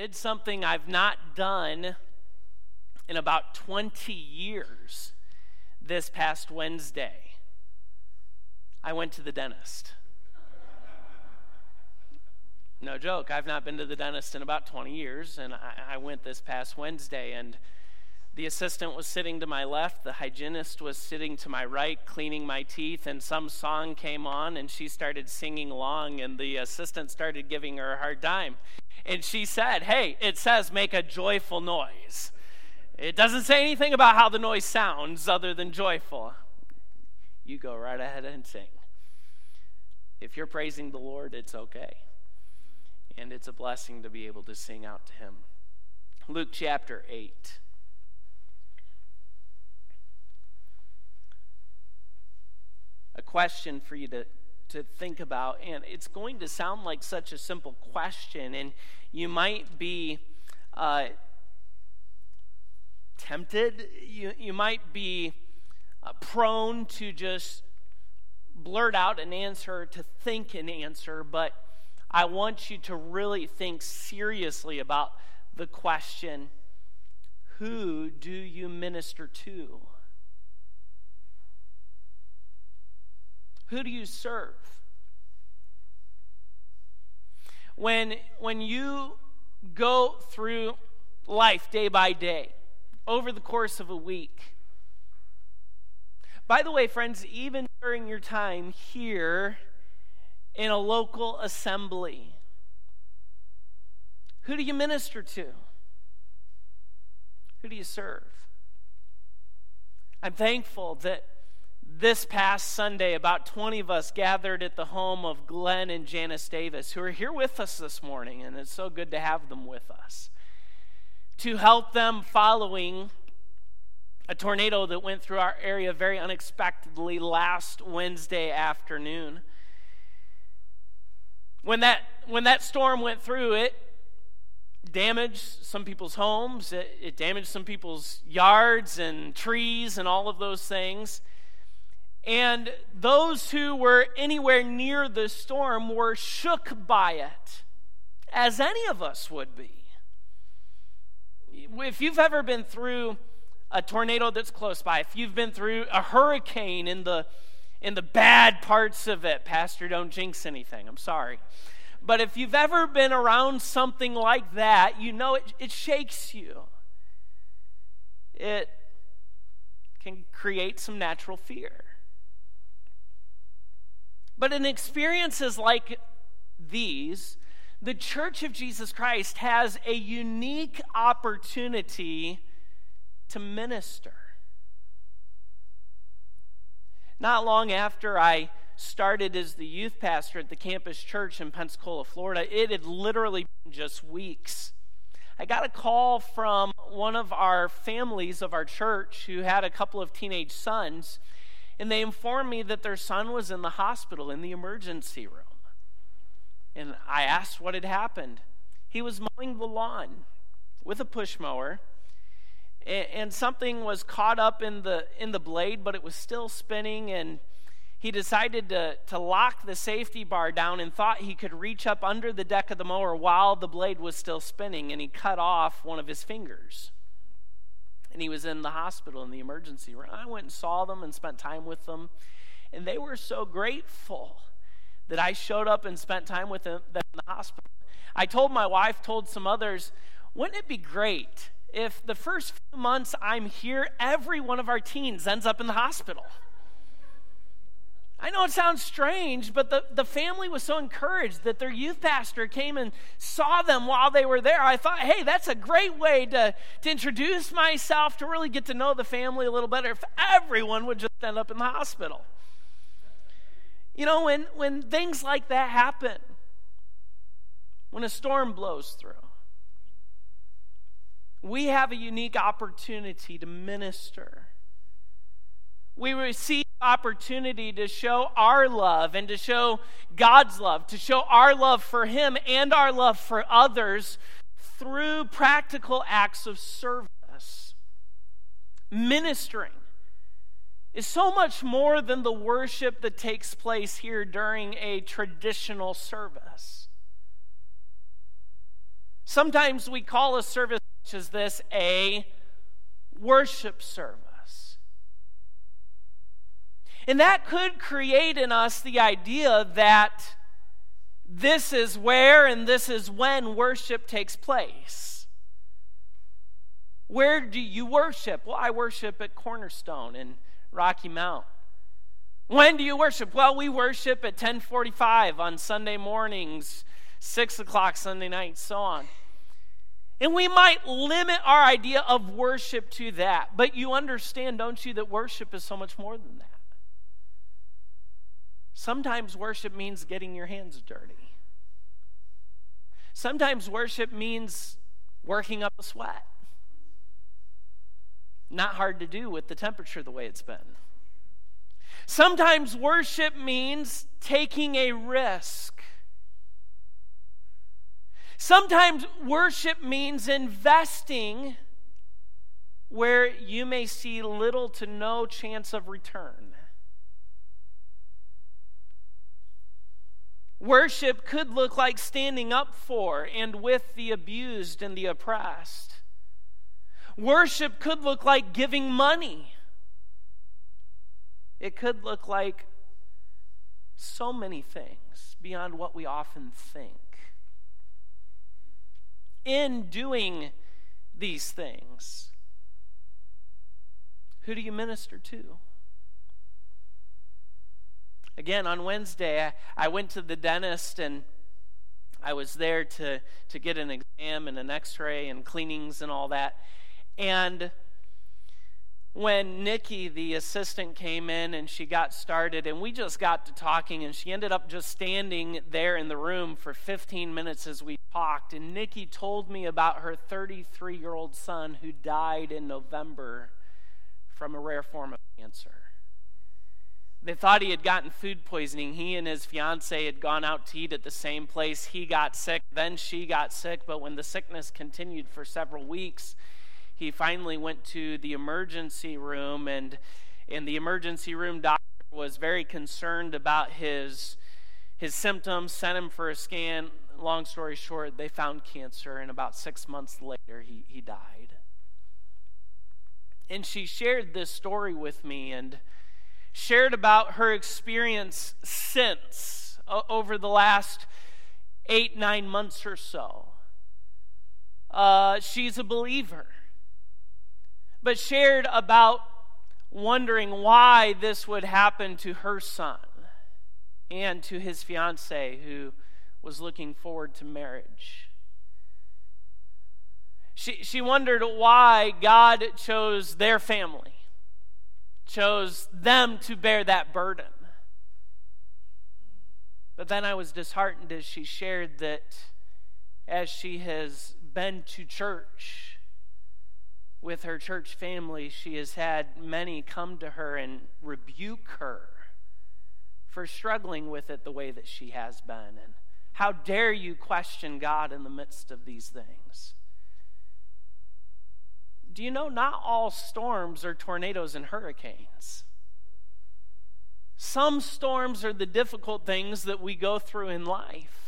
did something I've not done in about 20 years this past Wednesday. I went to the dentist. No joke, I've not been to the dentist in about 20 years, and I, I went this past Wednesday, and the assistant was sitting to my left, the hygienist was sitting to my right, cleaning my teeth, and some song came on, and she started singing along, and the assistant started giving her a hard time. And she said, Hey, it says make a joyful noise. It doesn't say anything about how the noise sounds other than joyful. You go right ahead and sing. If you're praising the Lord, it's okay. And it's a blessing to be able to sing out to Him. Luke chapter 8. A question for you to, to think about. And it's going to sound like such a simple question, and you might be uh, tempted, you, you might be uh, prone to just blurt out an answer, to think an answer, but I want you to really think seriously about the question who do you minister to? Who do you serve? When, when you go through life day by day, over the course of a week, by the way, friends, even during your time here in a local assembly, who do you minister to? Who do you serve? I'm thankful that this past Sunday, about 20 of us gathered at the home of Glenn and Janice Davis, who are here with us this morning, and it's so good to have them with us, to help them following a tornado that went through our area very unexpectedly last Wednesday afternoon. When that, when that storm went through, it damaged some people's homes, it, it damaged some people's yards and trees and all of those things. And those who were anywhere near the storm were shook by it, as any of us would be. If you've ever been through a tornado that's close by, if you've been through a hurricane in the in the bad parts of it, Pastor, don't jinx anything. I'm sorry. But if you've ever been around something like that, you know it, it shakes you. It can create some natural fear. But in experiences like these, the Church of Jesus Christ has a unique opportunity to minister. Not long after I started as the youth pastor at the campus church in Pensacola, Florida, it had literally been just weeks. I got a call from one of our families of our church who had a couple of teenage sons and they informed me that their son was in the hospital in the emergency room. And I asked what had happened. He was mowing the lawn with a push mower, and something was caught up in the in the blade, but it was still spinning and he decided to, to lock the safety bar down and thought he could reach up under the deck of the mower while the blade was still spinning, and he cut off one of his fingers and he was in the hospital in the emergency room. I went and saw them and spent time with them, and they were so grateful that I showed up and spent time with them in the hospital. I told my wife, told some others, wouldn't it be great if the first few months I'm here, every one of our teens ends up in the hospital? I know it sounds strange, but the, the family was so encouraged that their youth pastor came and saw them while they were there. I thought, hey, that's a great way to, to introduce myself, to really get to know the family a little better if everyone would just end up in the hospital. You know, when, when things like that happen, when a storm blows through, we have a unique opportunity to minister we receive opportunity to show our love and to show God's love, to show our love for Him and our love for others through practical acts of service. Ministering is so much more than the worship that takes place here during a traditional service. Sometimes we call a service such as this a worship service. And that could create in us the idea that this is where and this is when worship takes place. Where do you worship? Well, I worship at Cornerstone in Rocky Mount. When do you worship? Well, we worship at 1045 on Sunday mornings, 6 o'clock Sunday night, so on. And we might limit our idea of worship to that. But you understand, don't you, that worship is so much more than that. Sometimes worship means getting your hands dirty. Sometimes worship means working up a sweat. Not hard to do with the temperature the way it's been. Sometimes worship means taking a risk. Sometimes worship means investing where you may see little to no chance of return. Worship could look like standing up for and with the abused and the oppressed. Worship could look like giving money it could look like so many things beyond what we often think. In doing these things, who do you minister to? Again, on Wednesday, I, I went to the dentist and I was there to, to get an exam and an x ray and cleanings and all that. And when Nikki, the assistant, came in and she got started, and we just got to talking, and she ended up just standing there in the room for 15 minutes as we talked. And Nikki told me about her 33 year old son who died in November from a rare form of cancer. They thought he had gotten food poisoning. He and his fiance had gone out to eat at the same place. He got sick, then she got sick, but when the sickness continued for several weeks, he finally went to the emergency room, and in the emergency room, doctor was very concerned about his his symptoms. Sent him for a scan. Long story short, they found cancer, and about six months later, he he died. And she shared this story with me, and shared about her experience since over the last eight, nine months or so. Uh, she's a believer but shared about wondering why this would happen to her son and to his fiance who was looking forward to marriage. She, she wondered why God chose their family, chose them to bear that burden. But then I was disheartened as she shared that as she has been to church, with her church family, she has had many come to her and rebuke her for struggling with it the way that she has been. And how dare you question God in the midst of these things? Do you know not all storms are tornadoes and hurricanes? Some storms are the difficult things that we go through in life.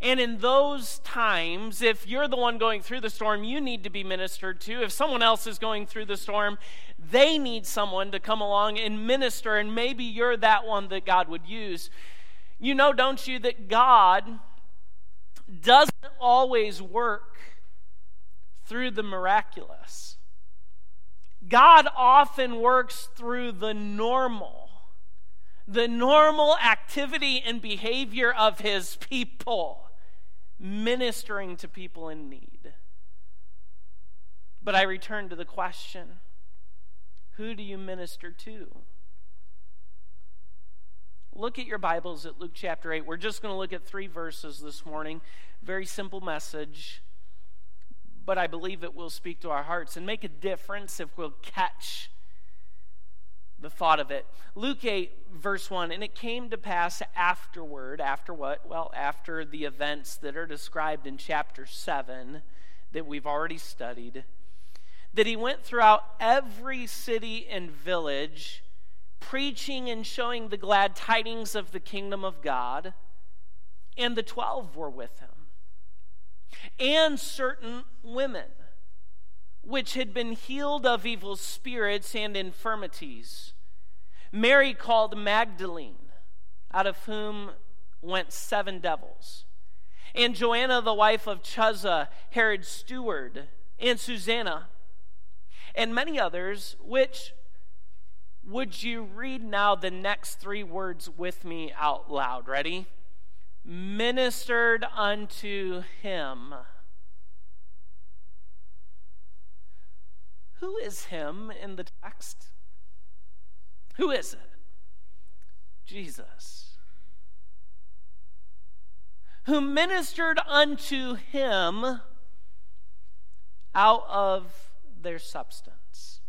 And in those times, if you're the one going through the storm, you need to be ministered to. If someone else is going through the storm, they need someone to come along and minister, and maybe you're that one that God would use. You know, don't you, that God doesn't always work through the miraculous. God often works through the normal, the normal activity and behavior of his people ministering to people in need. But I return to the question who do you minister to? Look at your Bibles at Luke chapter 8. We're just going to look at three verses this morning. Very simple message, but I believe it will speak to our hearts and make a difference if we'll catch the thought of it. Luke 8, verse 1 And it came to pass afterward, after what? Well, after the events that are described in chapter 7 that we've already studied, that he went throughout every city and village, preaching and showing the glad tidings of the kingdom of God, and the twelve were with him. And certain women, which had been healed of evil spirits and infirmities. Mary called Magdalene, out of whom went seven devils, and Joanna, the wife of Chuza, Herod's steward, and Susanna, and many others, which would you read now the next three words with me out loud? Ready? Ministered unto him. Who is him in the text? Who is it? Jesus. Who ministered unto him out of their substance.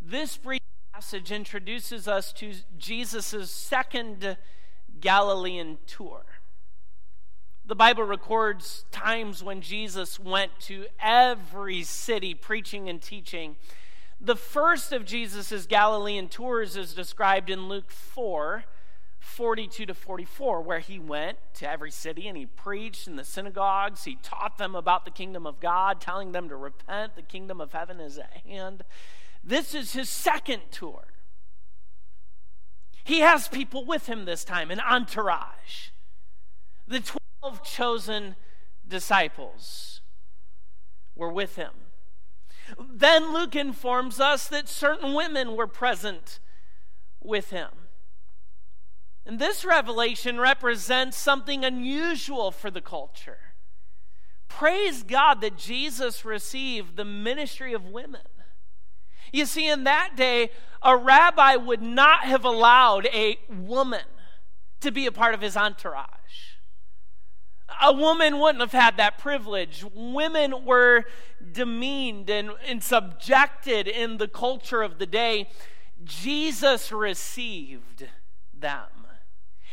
This brief passage introduces us to Jesus' second Galilean tour. The Bible records times when Jesus went to every city preaching and teaching. The first of Jesus' Galilean tours is described in Luke 4 42 to 44, where he went to every city and he preached in the synagogues. He taught them about the kingdom of God, telling them to repent. The kingdom of heaven is at hand. This is his second tour. He has people with him this time, an entourage. The 12 chosen disciples were with him. Then Luke informs us that certain women were present with him. And this revelation represents something unusual for the culture. Praise God that Jesus received the ministry of women. You see, in that day, a rabbi would not have allowed a woman to be a part of his entourage. A woman wouldn't have had that privilege. Women were demeaned and, and subjected in the culture of the day. Jesus received them.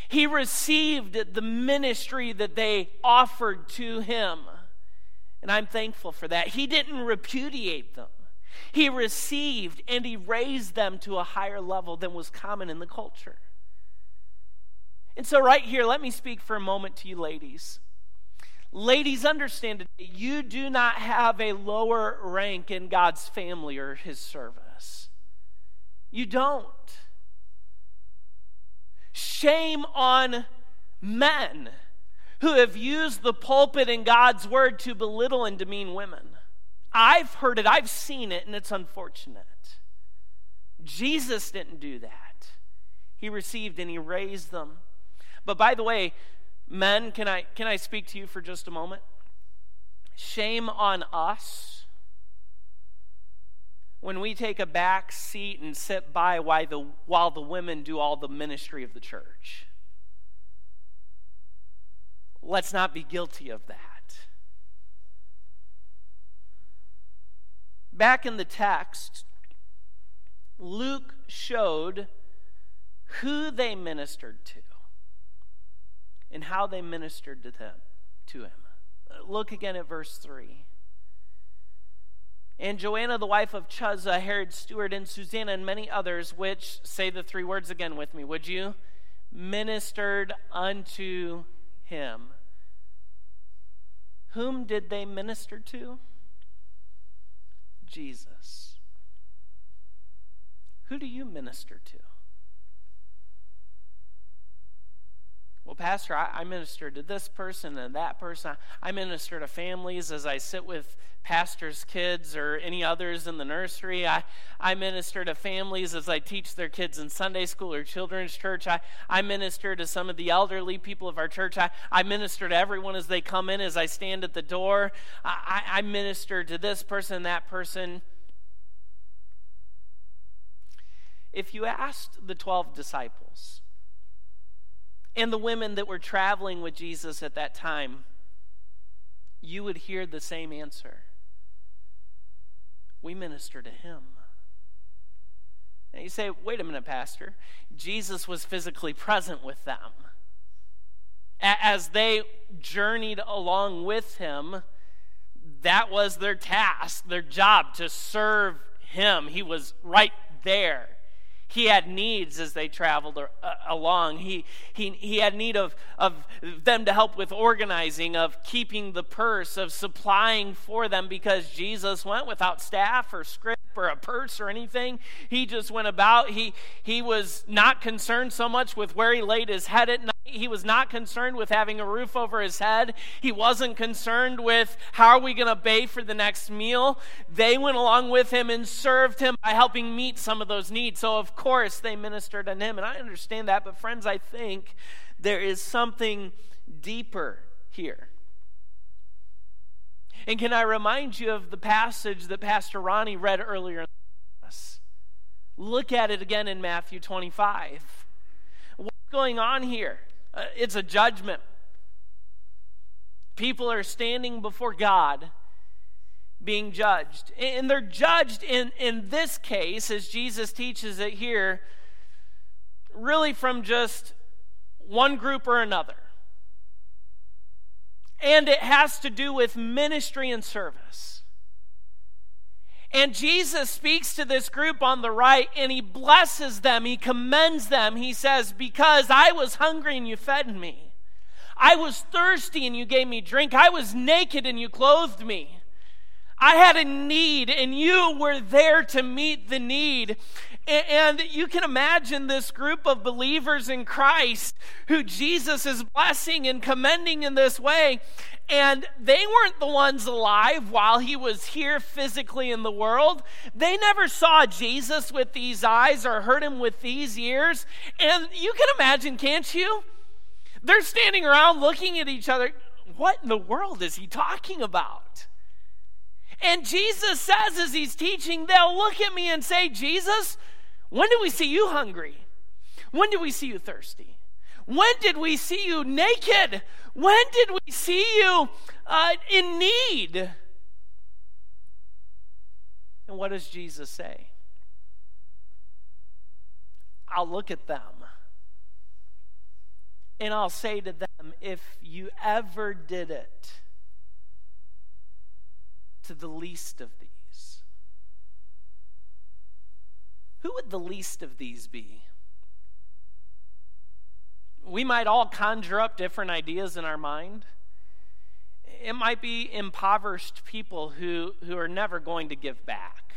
He received the ministry that they offered to him. And I'm thankful for that. He didn't repudiate them. He received and he raised them to a higher level than was common in the culture. And so, right here, let me speak for a moment to you, ladies. Ladies, understand today, you do not have a lower rank in God's family or his service. You don't. Shame on men who have used the pulpit and God's word to belittle and demean women. I've heard it, I've seen it, and it's unfortunate. Jesus didn't do that. He received and he raised them. But by the way, men, can I can I speak to you for just a moment? Shame on us when we take a back seat and sit by while the, while the women do all the ministry of the church. Let's not be guilty of that. Back in the text, Luke showed who they ministered to and how they ministered to them to him. Look again at verse 3. And Joanna, the wife of Chuza, Herod's steward, and Susanna, and many others, which say the three words again with me, would you? Ministered unto him. Whom did they minister to? Jesus. Who do you minister to? Well, Pastor, I, I minister to this person and that person. I minister to families as I sit with pastors' kids or any others in the nursery. I, I minister to families as I teach their kids in Sunday school or children's church. I, I minister to some of the elderly people of our church. I, I minister to everyone as they come in, as I stand at the door. I, I minister to this person, that person. If you asked the 12 disciples, and the women that were traveling with Jesus at that time, you would hear the same answer. We minister to him. Now you say, wait a minute, Pastor. Jesus was physically present with them. As they journeyed along with him, that was their task, their job to serve him. He was right there. He had needs as they traveled uh, along. He, he, he had need of, of them to help with organizing, of keeping the purse, of supplying for them because Jesus went without staff or script or a purse or anything. He just went about. He, he was not concerned so much with where he laid his head at night. He was not concerned with having a roof over his head. He wasn't concerned with how are we going to pay for the next meal. They went along with him and served him by helping meet some of those needs. So, of course, they ministered on him. And I understand that. But, friends, I think there is something deeper here. And can I remind you of the passage that Pastor Ronnie read earlier? Look at it again in Matthew 25. What's going on here? Uh, it's a judgment. People are standing before God being judged. And they're judged in, in this case, as Jesus teaches it here, really from just one group or another. And it has to do with ministry and service. And Jesus speaks to this group on the right and he blesses them, he commends them. He says, Because I was hungry and you fed me, I was thirsty and you gave me drink, I was naked and you clothed me. I had a need and you were there to meet the need. And you can imagine this group of believers in Christ who Jesus is blessing and commending in this way. And they weren't the ones alive while he was here physically in the world. They never saw Jesus with these eyes or heard him with these ears. And you can imagine, can't you? They're standing around looking at each other. What in the world is he talking about? And Jesus says, as he's teaching, they'll look at me and say, Jesus, when did we see you hungry? When did we see you thirsty? When did we see you naked? When did we see you uh, in need? And what does Jesus say? I'll look at them and I'll say to them, if you ever did it to the least of these, Who would the least of these be? We might all conjure up different ideas in our mind. It might be impoverished people who, who are never going to give back.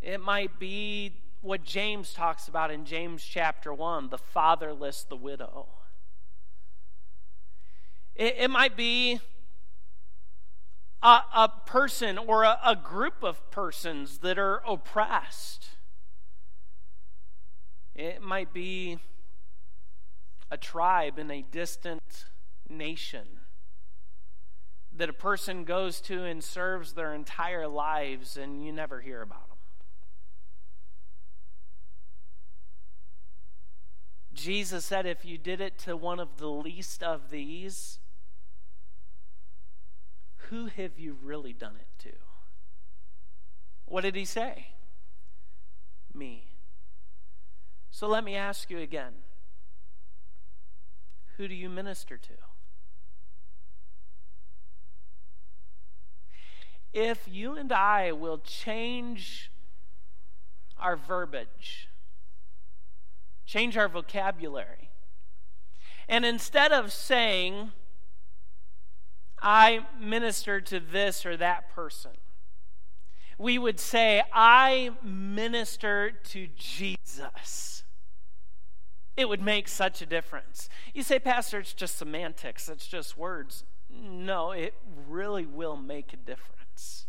It might be what James talks about in James chapter 1 the fatherless, the widow. It, it might be a, a person or a, a group of persons that are oppressed. It might be a tribe in a distant nation that a person goes to and serves their entire lives and you never hear about them. Jesus said, if you did it to one of the least of these, who have you really done it to? What did he say? Me. So let me ask you again who do you minister to? If you and I will change our verbiage, change our vocabulary, and instead of saying, I minister to this or that person. We would say, I minister to Jesus. It would make such a difference. You say, Pastor, it's just semantics, it's just words. No, it really will make a difference.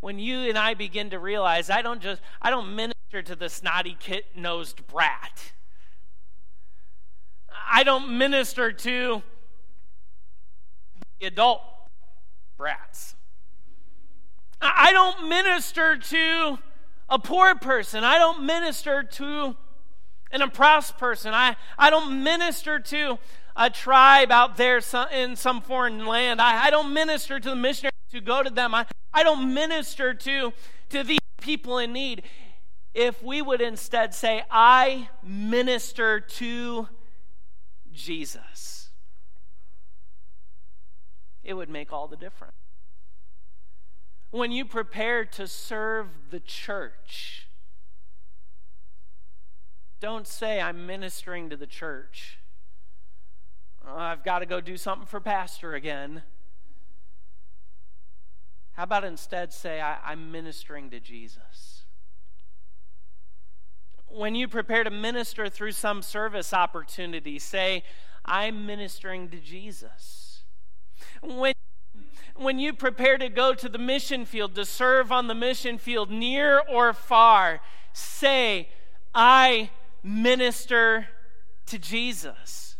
When you and I begin to realize I don't just I don't minister to the snotty kit-nosed brat. I don't minister to adult brats. I don't minister to a poor person. I don't minister to an oppressed person. I, I don't minister to a tribe out there in some foreign land. I, I don't minister to the missionaries who go to them. I, I don't minister to, to these people in need. If we would instead say, I minister to Jesus it would make all the difference. when you prepare to serve the church, don't say, I'm ministering to the church. Oh, I've got to go do something for Pastor again. How about instead say, I, am ministering to Jesus? When you prepare to minister through some service opportunity, say, I'm ministering to Jesus. When when you prepare to go to the mission field, to serve on the mission field, near or far, say, I minister to Jesus.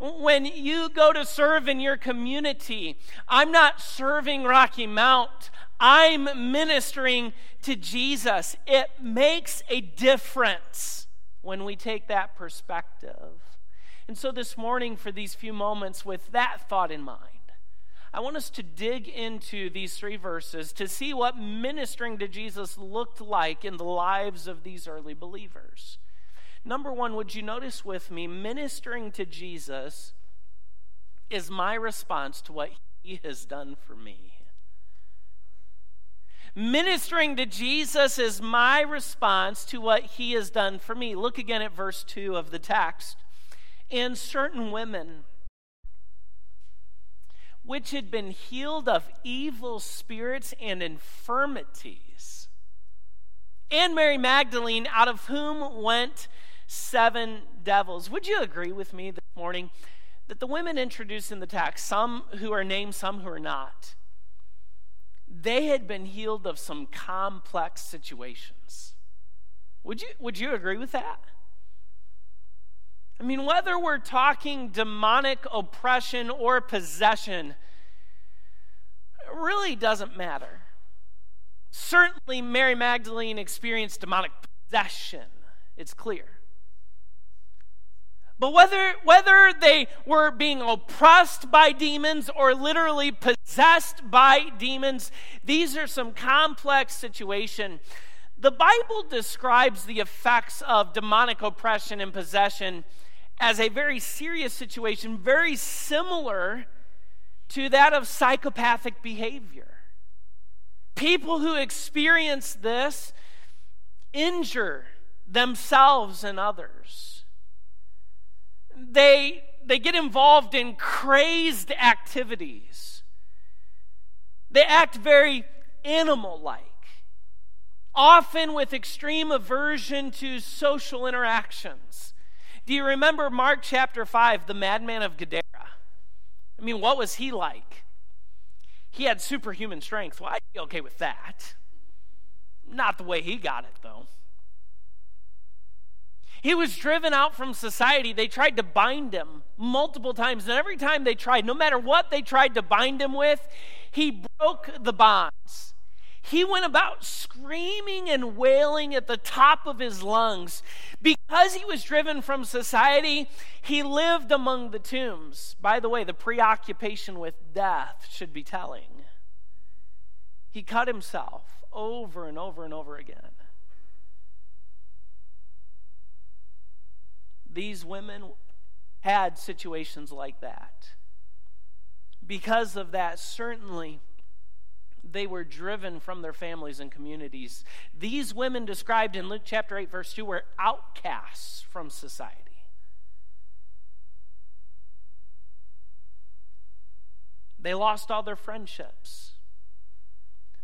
When you go to serve in your community, I'm not serving Rocky Mount, I'm ministering to Jesus. It makes a difference when we take that perspective. And so this morning, for these few moments, with that thought in mind, I want us to dig into these three verses to see what ministering to Jesus looked like in the lives of these early believers. Number one, would you notice with me, ministering to Jesus is my response to what he has done for me. Ministering to Jesus is my response to what he has done for me. Look again at verse 2 of the text. And certain women which had been healed of evil spirits and infirmities. And Mary Magdalene, out of whom went seven devils. Would you agree with me this morning that the women introduced in the text, some who are named, some who are not, they had been healed of some complex situations? Would you, would you agree with that? I mean, whether we're talking demonic oppression or possession, it really doesn't matter. Certainly, Mary Magdalene experienced demonic possession, it's clear. But whether, whether they were being oppressed by demons or literally possessed by demons, these are some complex situations. The Bible describes the effects of demonic oppression and possession as a very serious situation, very similar to that of psychopathic behavior. People who experience this injure themselves and others. They, they get involved in crazed activities. They act very animal like, often with extreme aversion to social interactions. Do you remember Mark chapter 5, the madman of Gadara? I mean, what was he like? He had superhuman strength. Well, I'd okay with that. Not the way he got it, though. He was driven out from society. They tried to bind him multiple times. And every time they tried, no matter what they tried to bind him with, he broke the bonds. He went about screaming and wailing at the top of his lungs. Because he was driven from society, he lived among the tombs. By the way, the preoccupation with death should be telling. He cut himself over and over and over again. These women had situations like that. Because of that, certainly they were driven from their families and communities. These women described in Luke chapter 8, verse 2, were outcasts from society. They lost all their friendships.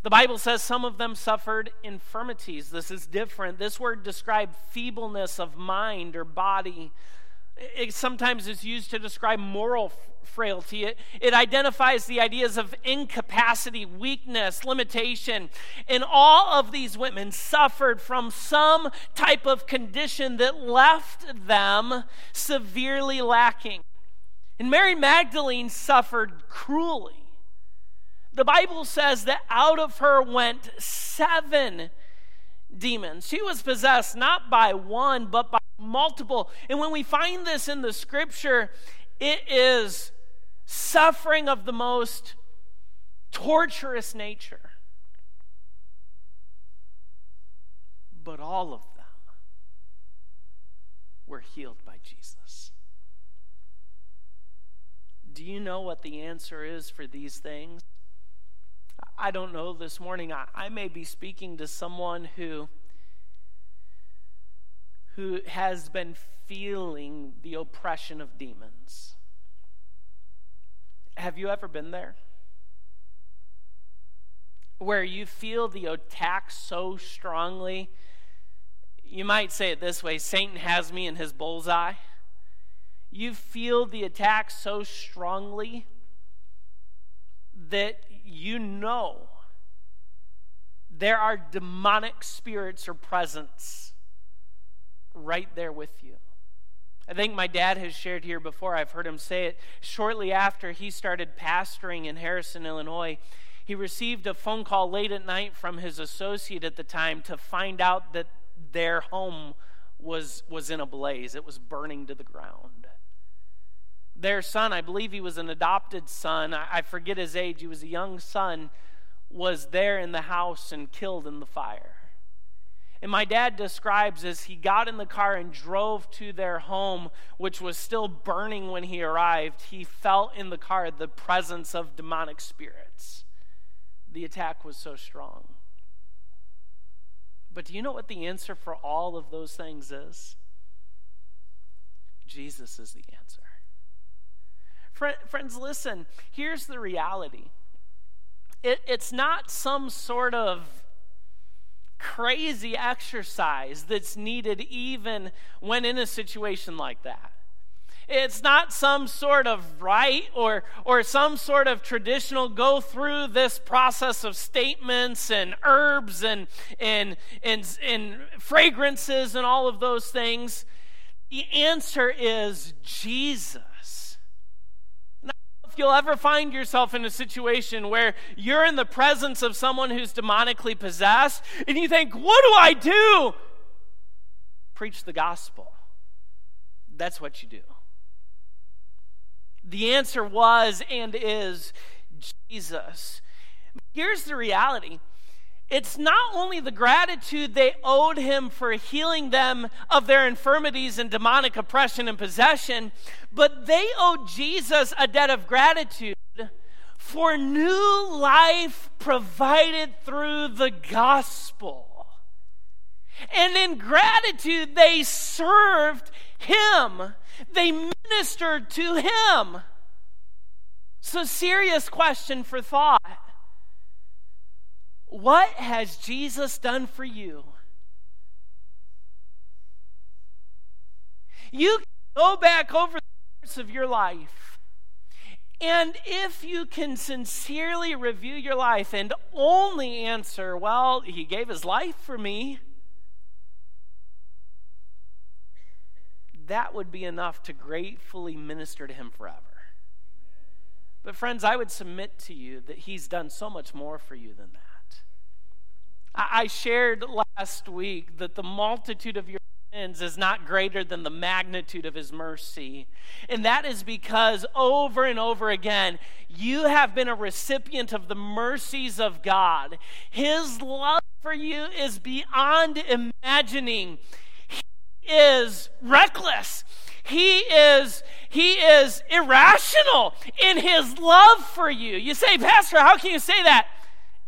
The Bible says some of them suffered infirmities. This is different. This word described feebleness of mind or body it sometimes is used to describe moral frailty. It, it identifies the ideas of incapacity, weakness, limitation. And all of these women suffered from some type of condition that left them severely lacking. And Mary Magdalene suffered cruelly. The Bible says that out of her went seven demons. She was possessed not by one, but by multiple. And when we find this in the scripture, it is suffering of the most torturous nature. But all of them were healed by Jesus. Do you know what the answer is for these things? I don't know this morning. I, I may be speaking to someone who who has been feeling the oppression of demons. Have you ever been there? Where you feel the attack so strongly, you might say it this way Satan has me in his bullseye. You feel the attack so strongly that you know there are demonic spirits or presence right there with you. I think my dad has shared here before. I've heard him say it. Shortly after he started pastoring in Harrison, Illinois, he received a phone call late at night from his associate at the time to find out that their home was, was in a blaze. It was burning to the ground. Their son, I believe he was an adopted son, I, forget his age, he was a young son, was there in the house and killed in the fire. And my dad describes as he got in the car and drove to their home, which was still burning when he arrived, he felt in the car the presence of demonic spirits. The attack was so strong. But do you know what the answer for all of those things is? Jesus is the answer. Friends, listen, here's the reality it, it's not some sort of crazy exercise that's needed even when in a situation like that. It's not some sort of rite or, or some sort of traditional go through this process of statements and herbs and, and, and, and fragrances and all of those things. The answer is Jesus you'll ever find yourself in a situation where you're in the presence of someone who's demonically possessed and you think, What do I do? Preach the gospel. That's what you do. The answer was and is Jesus. Here's the reality it's not only the gratitude they owed him for healing them of their infirmities and demonic oppression and possession, but they owed Jesus a debt of gratitude for new life provided through the gospel. And in gratitude, they served him, they ministered to him. So, serious question for thought what has Jesus done for you? You go back over the course of your life. And if you can sincerely review your life and only answer, well, he gave his life for me, that would be enough to gratefully minister to him forever. But, friends, I would submit to you that he's done so much more for you than that. I shared last week that the multitude of your sins is not greater than the magnitude of his mercy. And that is because over and over again, you have been a recipient of the mercies of God. His love for you is beyond imagining. He is reckless. He is he is irrational in his love for you. You say, "Pastor, how can you say that?"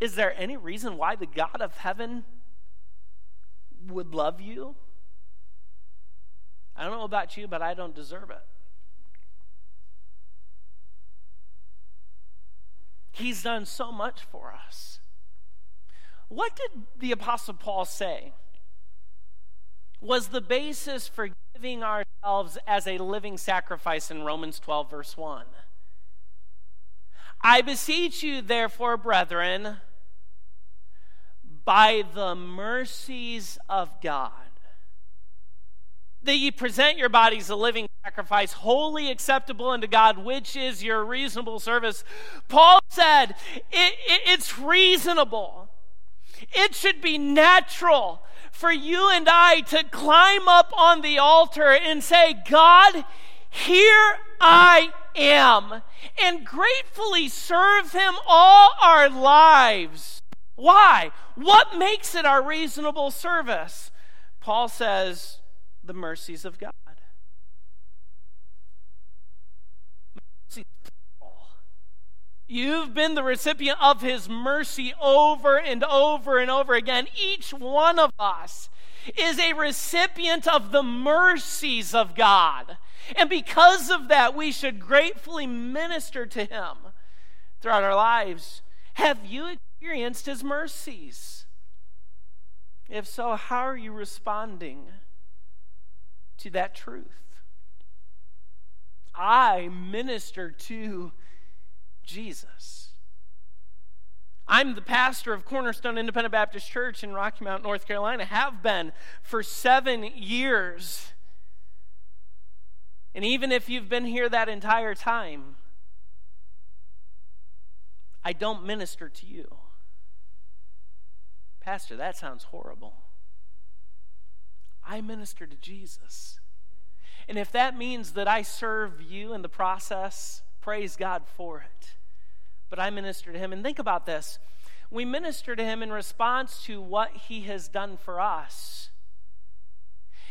Is there any reason why the God of heaven would love you? I don't know about you, but I don't deserve it. He's done so much for us. What did the Apostle Paul say was the basis for giving ourselves as a living sacrifice in Romans 12, verse 1? I beseech you, therefore, brethren, by the mercies of God. That ye present your bodies a living sacrifice, holy acceptable unto God, which is your reasonable service. Paul said it, it, it's reasonable. It should be natural for you and I to climb up on the altar and say, God, here I am, and gratefully serve Him all our lives why? What makes it our reasonable service? Paul says, the mercies of God. You've been the recipient of His mercy over and over and over again. Each one of us is a recipient of the mercies of God. And because of that, we should gratefully minister to Him throughout our lives. Have you experienced His mercies? If so, how are you responding to that truth? I minister to Jesus. I'm the pastor of Cornerstone Independent Baptist Church in Rocky Mount, North Carolina, have been for seven years. And even if you've been here that entire time, I don't minister to you. Pastor, that sounds horrible. I minister to Jesus. And if that means that I serve you in the process, praise God for it. But I minister to him. And think about this we minister to him in response to what he has done for us.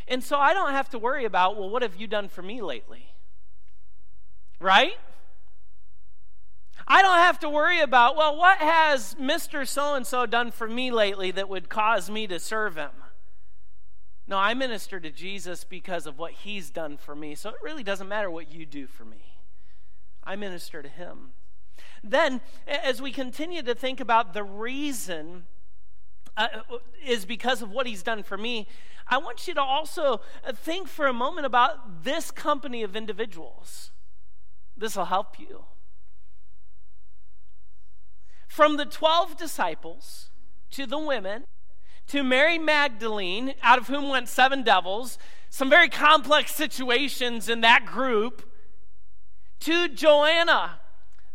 And so I don't have to worry about, well, what have you done for me lately? Right? I don't have to worry about, well, what has Mr. So and so done for me lately that would cause me to serve him? No, I minister to Jesus because of what he's done for me. So it really doesn't matter what you do for me. I minister to him. Then, as we continue to think about the reason uh, is because of what he's done for me, I want you to also think for a moment about this company of individuals. This will help you. From the 12 disciples to the women to Mary Magdalene, out of whom went seven devils, some very complex situations in that group, to Joanna,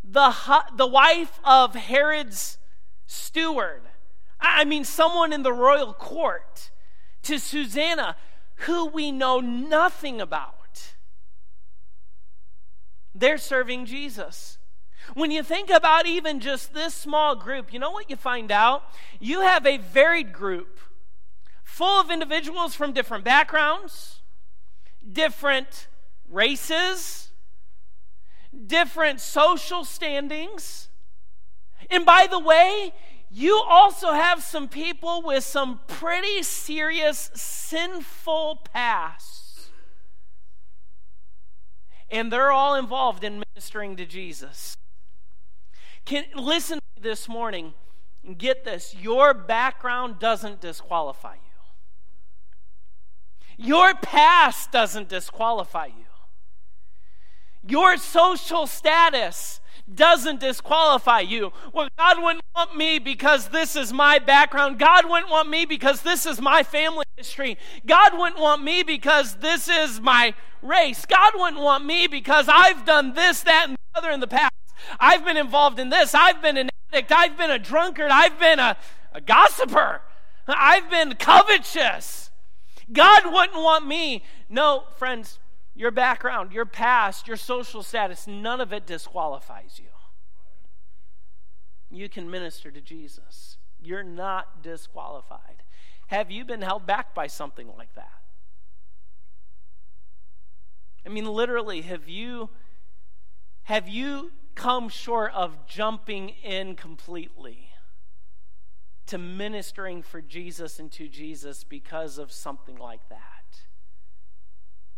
the, the wife of Herod's steward. I mean, someone in the royal court, to Susanna, who we know nothing about. They're serving Jesus. When you think about even just this small group, you know what you find out? You have a varied group full of individuals from different backgrounds, different races, different social standings. And by the way, you also have some people with some pretty serious sinful pasts. And they're all involved in ministering to Jesus. Can listen this morning and get this. Your background doesn't disqualify you. Your past doesn't disqualify you. Your social status doesn't disqualify you. Well, God wouldn't want me because this is my background. God wouldn't want me because this is my family history. God wouldn't want me because this is my race. God wouldn't want me because I've done this, that, and the other in the past. I've been involved in this. I've been an addict. I've been a drunkard. I've been a, a gossiper. I've been covetous. God wouldn't want me. No, friends, your background, your past, your social status, none of it disqualifies you. You can minister to Jesus. You're not disqualified. Have you been held back by something like that? I mean, literally, have you have you come short of jumping in completely to ministering for Jesus and to Jesus because of something like that.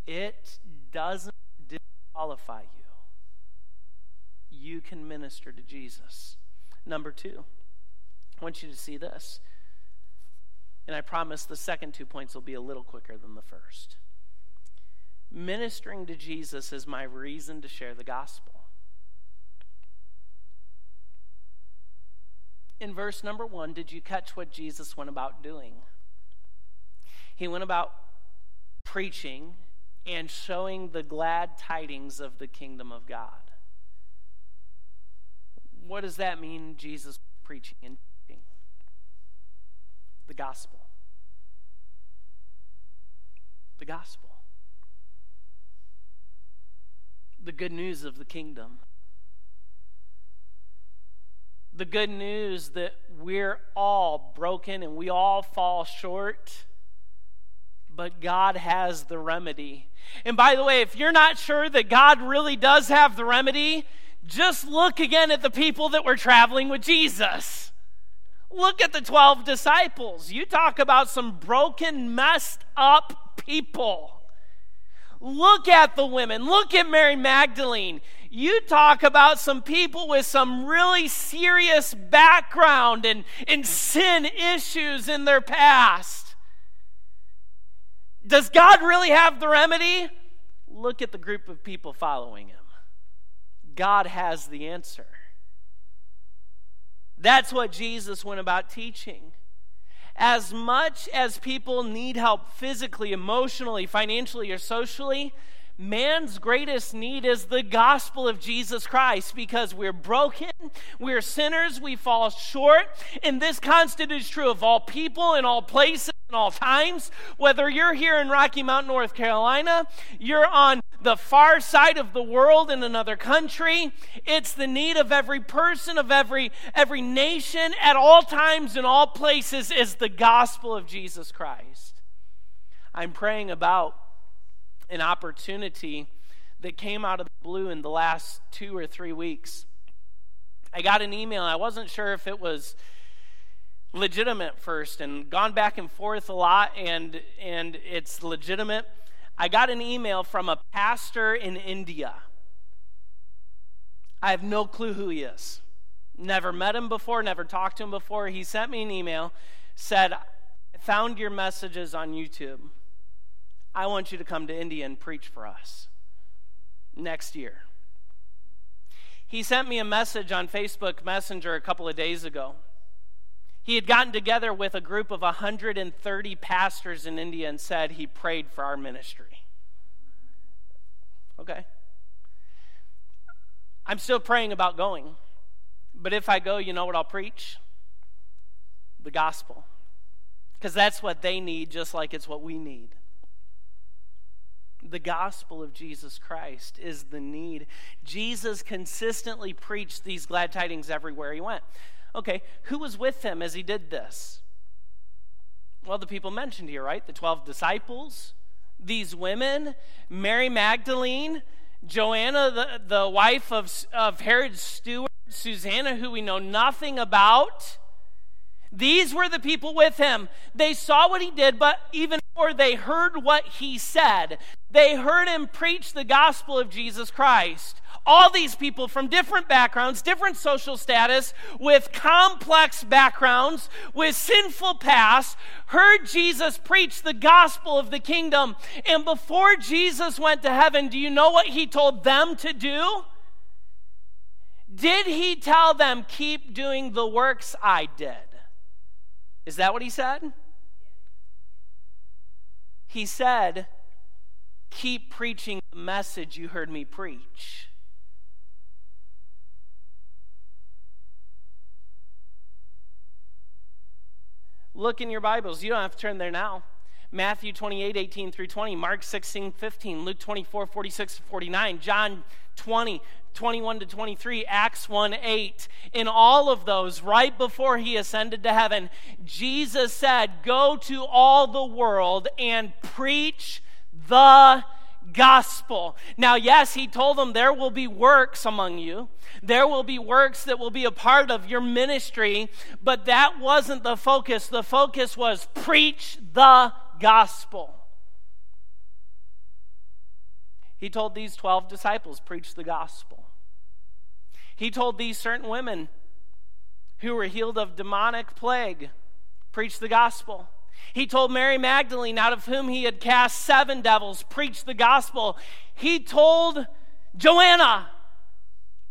It doesn't disqualify you. You can minister to Jesus. Number two, I want you to see this. And I promise the second two points will be a little quicker than the first. Ministering to Jesus is my reason to share the gospel. In verse number one, did you catch what Jesus went about doing? He went about preaching and showing the glad tidings of the kingdom of God. What does that mean, Jesus preaching and teaching? The gospel. The gospel. The good news of the kingdom the good news that we're all broken and we all fall short, but God has the remedy. And by the way, if you're not sure that God really does have the remedy, Just look again at the people that were traveling with Jesus. Look at the 12 disciples. You talk about some broken, messed up people. Look at the women. Look at Mary Magdalene. You talk about some people with some really serious background and, and sin issues in their past. Does God really have the remedy? Look at the group of people following him. God has the answer. That's what Jesus went about teaching. As much as people need help physically, emotionally, financially, or socially, man's greatest need is the gospel of Jesus Christ because we're broken, we're sinners, we fall short, and this constant is true of all people in all places in all times. Whether you're here in Rocky Mount, North Carolina, you're on the far side of the world in another country, it's the need of every person, of every every nation at all times in all places is the gospel of Jesus Christ. I'm praying about an opportunity that came out of the blue in the last 2 or 3 weeks. I got an email. I wasn't sure if it was legitimate first and gone back and forth a lot and and it's legitimate. I got an email from a pastor in india. I have no clue who he is. Never met him before never talked to him before. He sent me an email said i found your messages on youtube i want you to come to india and preach for us next year he sent me a message on facebook messenger a couple of days ago he had gotten together with a group of 130 pastors in India and said he prayed for our ministry. Okay. I'm still praying about going. But if I go, you know what I'll preach? The gospel. Because that's what they need, just like it's what we need. The gospel of Jesus Christ is the need. Jesus consistently preached these glad tidings everywhere he went. Okay, who was with him as he did this? Well, the people mentioned here, right? The 12 disciples, these women, Mary Magdalene, Joanna, the, the wife of, of Herod's steward, Susanna, who we know nothing about. These were the people with him. They saw what he did, but even more, they heard what he said. They heard him preach the gospel of Jesus Christ all these people from different backgrounds, different social status, with complex backgrounds, with sinful past, heard Jesus preach the gospel of the kingdom. And before Jesus went to heaven, do you know what he told them to do? Did he tell them, keep doing the works I did? Is that what he said? He said, keep preaching the message you heard me preach. Look in your Bibles. You don't have to turn there now. Matthew 28, 18 through 20, Mark 16, 15, Luke 24, 46 49, John 20, 21 to 23, Acts 1, 8. In all of those, right before he ascended to heaven, Jesus said, Go to all the world and preach the gospel. Now, yes, he told them there will be works among you. There will be works that will be a part of your ministry, but that wasn't the focus. The focus was preach the gospel. He told these 12 disciples, preach the gospel. He told these certain women who were healed of demonic plague, preach the gospel. He told Mary Magdalene, out of whom he had cast seven devils, preach the gospel. He told Joanna,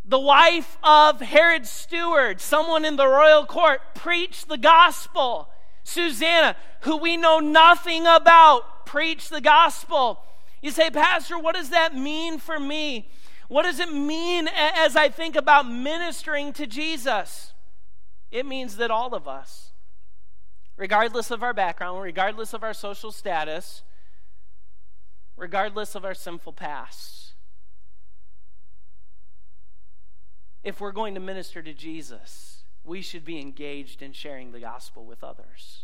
the wife of Herod's steward, someone in the royal court, preach the gospel. Susanna, who we know nothing about, preach the gospel. You say, Pastor, what does that mean for me? What does it mean as I think about ministering to Jesus? It means that all of us, regardless of our background, regardless of our social status, regardless of our sinful past. If we're going to minister to Jesus, we should be engaged in sharing the gospel with others.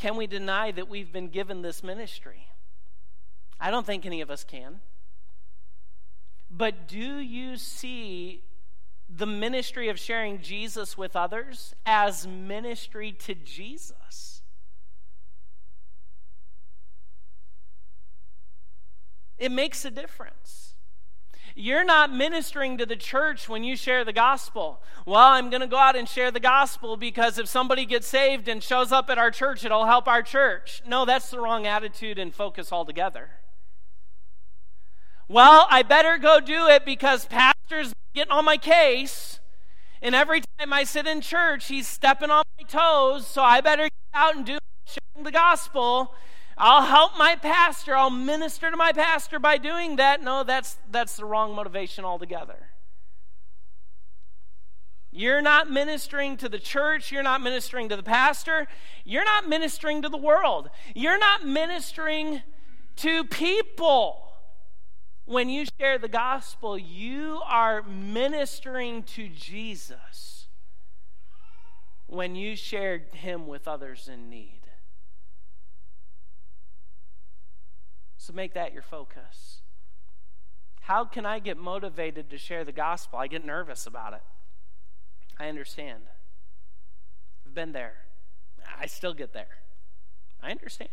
Can we deny that we've been given this ministry? I don't think any of us can. But do you see the ministry of sharing Jesus with others as ministry to Jesus? It makes a difference. You're not ministering to the church when you share the gospel. Well, I'm going to go out and share the gospel because if somebody gets saved and shows up at our church, it'll help our church. No, that's the wrong attitude and focus altogether. Well, I better go do it because pastor's getting on my case. And every time I sit in church, he's stepping on my toes, so I better get out and do sharing the gospel I'll help my pastor, I'll minister to my pastor by doing that. No, that's that's the wrong motivation altogether. You're not ministering to the church. You're not ministering to the pastor. You're not ministering to the world. You're not ministering to people. When you share the gospel, you are ministering to Jesus when you share him with others in need. So make that your focus. How can I get motivated to share the gospel? I get nervous about it. I understand. I've been there. I still get there. I understand.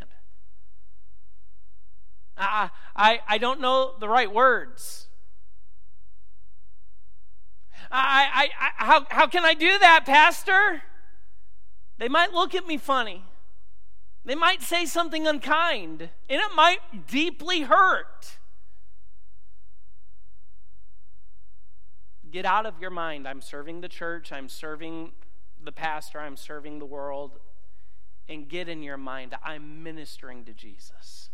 I, I, I don't know the right words. I, I, I, how, how can I do that, Pastor? They might look at me funny. They might say something unkind, and it might deeply hurt. Get out of your mind. I'm serving the church, I'm serving the pastor, I'm serving the world. And get in your mind, I'm ministering to Jesus.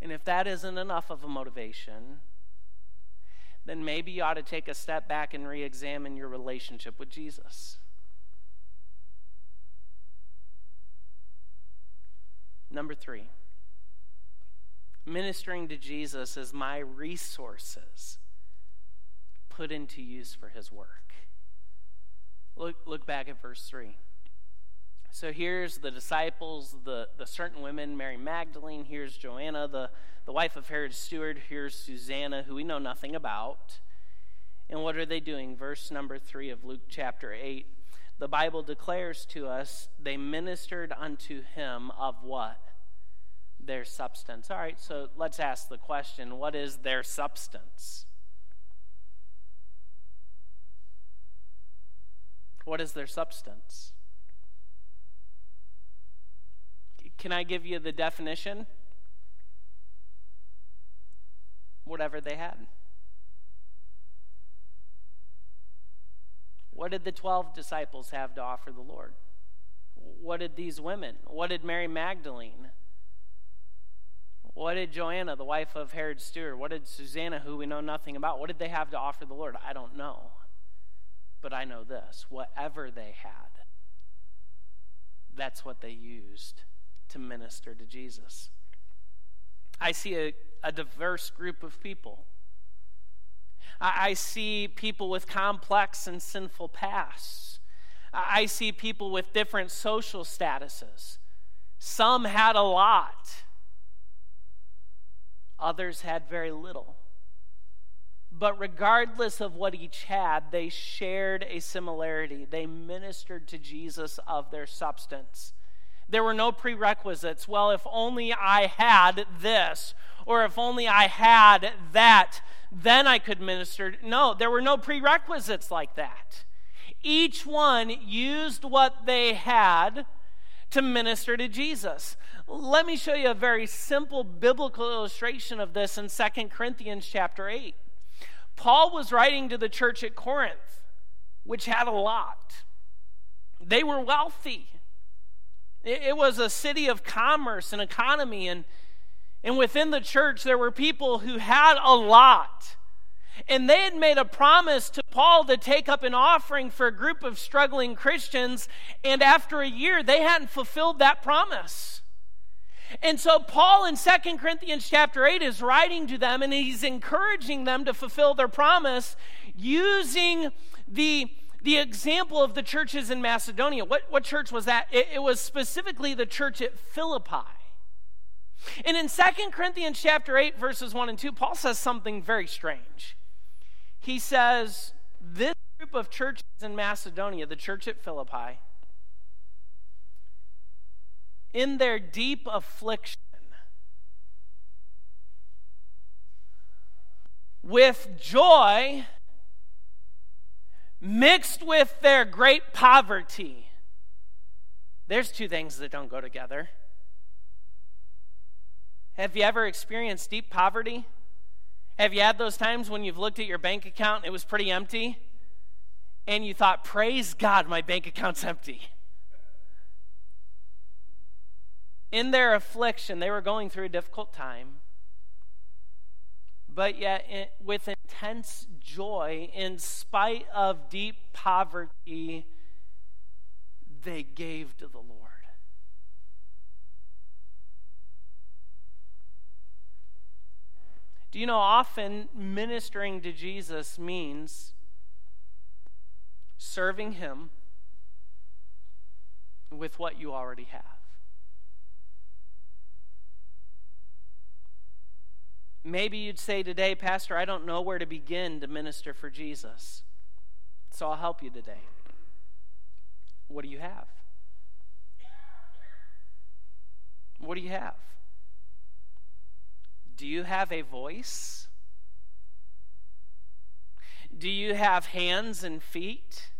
And if that isn't enough of a motivation, then maybe you ought to take a step back and re examine your relationship with Jesus. Number three, ministering to Jesus is my resources put into use for his work. Look, look back at verse 3. So here's the disciples, the, the certain women, Mary Magdalene. Here's Joanna, the, the wife of Herod's steward. Here's Susanna, who we know nothing about. And what are they doing? Verse number 3 of Luke chapter 8 the Bible declares to us they ministered unto him of what? Their substance. All right, so let's ask the question what is their substance? What is their substance? Can I give you the definition? Whatever they had. What did the 12 disciples have to offer the Lord? What did these women? What did Mary Magdalene? What did Joanna, the wife of Herod steward? What did Susanna, who we know nothing about? What did they have to offer the Lord? I don't know. But I know this whatever they had, that's what they used to minister to Jesus. I see a, a diverse group of people I, see people with complex and sinful pasts. I see people with different social statuses. Some had a lot, others had very little. But regardless of what each had, they shared a similarity. They ministered to Jesus of their substance. There were no prerequisites. Well, if only I had this, or if only I had that, then I could minister. No, there were no prerequisites like that. Each one used what they had to minister to Jesus. Let me show you a very simple biblical illustration of this in 2 Corinthians chapter 8. Paul was writing to the church at Corinth, which had a lot. They were wealthy. It was a city of commerce and economy, and and within the church, there were people who had a lot. And they had made a promise to Paul to take up an offering for a group of struggling Christians. And after a year, they hadn't fulfilled that promise. And so Paul in 2 Corinthians chapter 8 is writing to them and he's encouraging them to fulfill their promise using the, the example of the churches in Macedonia. What, what church was that? It, it was specifically the church at Philippi. And in 2 Corinthians chapter 8 verses 1 and 2, Paul says something very strange. He says, "This group of churches in Macedonia, the church at Philippi, in their deep affliction with joy mixed with their great poverty. There's two things that don't go together. Have you ever experienced deep poverty? Have you had those times when you've looked at your bank account and it was pretty empty? And you thought, praise God, my bank account's empty. In their affliction, they were going through a difficult time but yet in, with intense joy, in spite of deep poverty, they gave to the Lord. Do you know, often ministering to Jesus means serving Him with what you already have. Maybe you'd say today, Pastor, I don't know where to begin to minister for Jesus. So I'll help you today. What do you have? What do you have? Do you have a voice? Do you have hands and feet?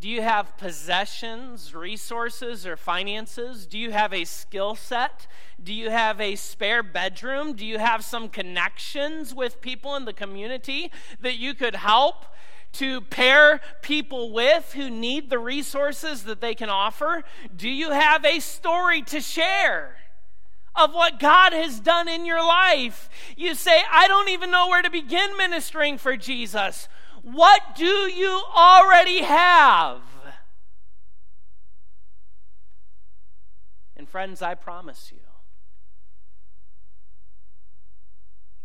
Do you have possessions, resources, or finances? Do you have a skill set? Do you have a spare bedroom? Do you have some connections with people in the community that you could help to pair people with who need the resources that they can offer? Do you have a story to share? Of what God has done in your life. You say, I don't even know where to begin ministering for Jesus. What do you already have? And friends, I promise you,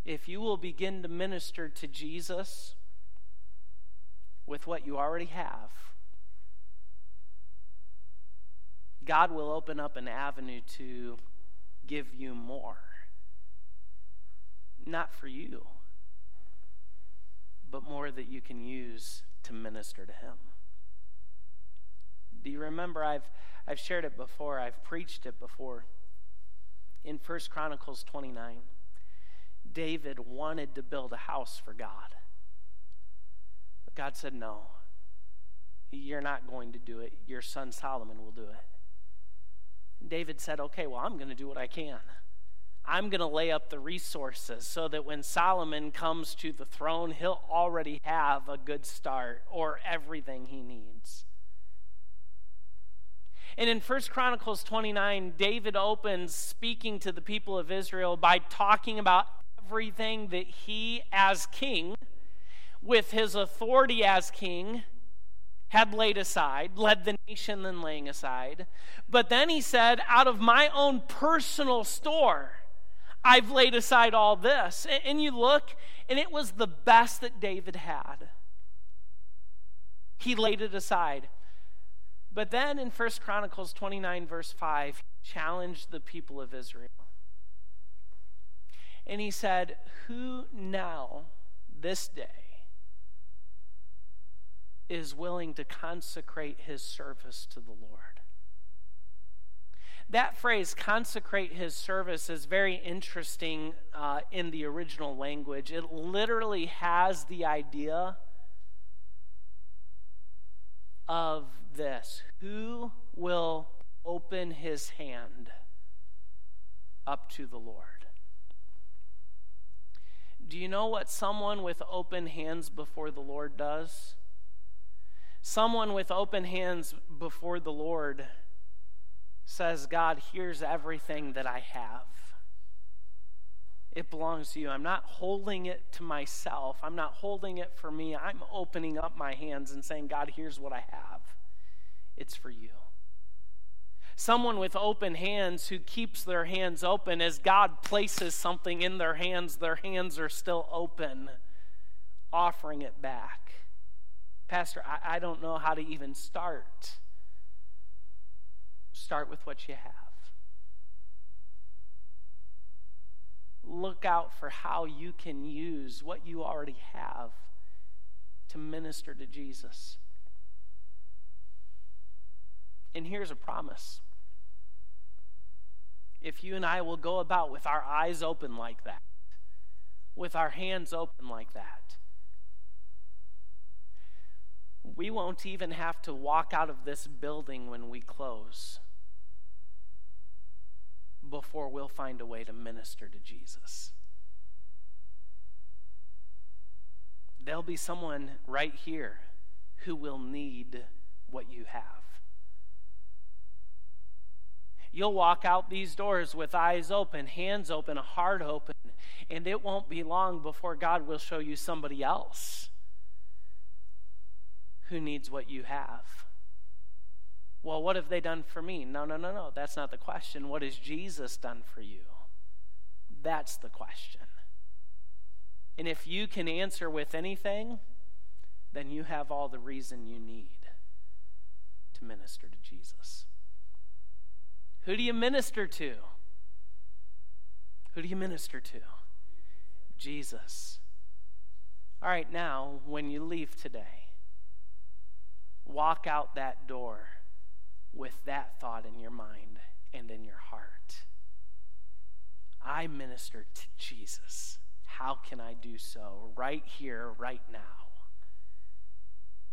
if you will begin to minister to Jesus with what you already have, God will open up an avenue to give you more. Not for you but more that you can use to minister to Him. Do you remember? I've, I've shared it before, I've preached it before. In First Chronicles 29, David wanted to build a house for God. But God said, No, you're not going to do it. Your son Solomon will do it. And David said, Okay, well, I'm going to do what I can. I'm going to lay up the resources so that when Solomon comes to the throne, he'll already have a good start or everything he needs. And in 1 Chronicles 29, David opens speaking to the people of Israel by talking about everything that he, as king, with his authority as king, had laid aside, led the nation then laying aside. But then he said, out of my own personal store, I've laid aside all this. And you look, and it was the best that David had. He laid it aside. But then in 1 Chronicles 29, verse 5, he challenged the people of Israel. And he said, Who now, this day, is willing to consecrate his service to the Lord? That phrase, consecrate his service, is very interesting uh, in the original language. It literally has the idea of this Who will open his hand up to the Lord? Do you know what someone with open hands before the Lord does? Someone with open hands before the Lord says, God, here's everything that I have. It belongs to you. I'm not holding it to myself. I'm not holding it for me. I'm opening up my hands and saying, God, here's what I have. It's for you. Someone with open hands who keeps their hands open, as God places something in their hands, their hands are still open, offering it back. Pastor, I, I don't know how to even start. Start with what you have. look out for how you can use what you already have to minister to Jesus. And here's a promise. If you and I will go about with our eyes open like that, with our hands open like that, we won't even have to walk out of this building when we close before we'll find a way to minister to Jesus. There'll be someone right here who will need what you have. You'll walk out these doors with eyes open, hands open, a heart open, and it won't be long before God will show you somebody else who needs what you have. Well, what have they done for me? No, no, no, no. That's not the question. What has Jesus done for you? That's the question. And if you can answer with anything, then you have all the reason you need to minister to Jesus. Who do you minister to? Who do you minister to? Jesus. All right, now, when you leave today, walk out that door with that thought in your mind and in your heart. I minister to Jesus. How can I do so right here, right now,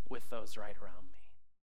with those right around me?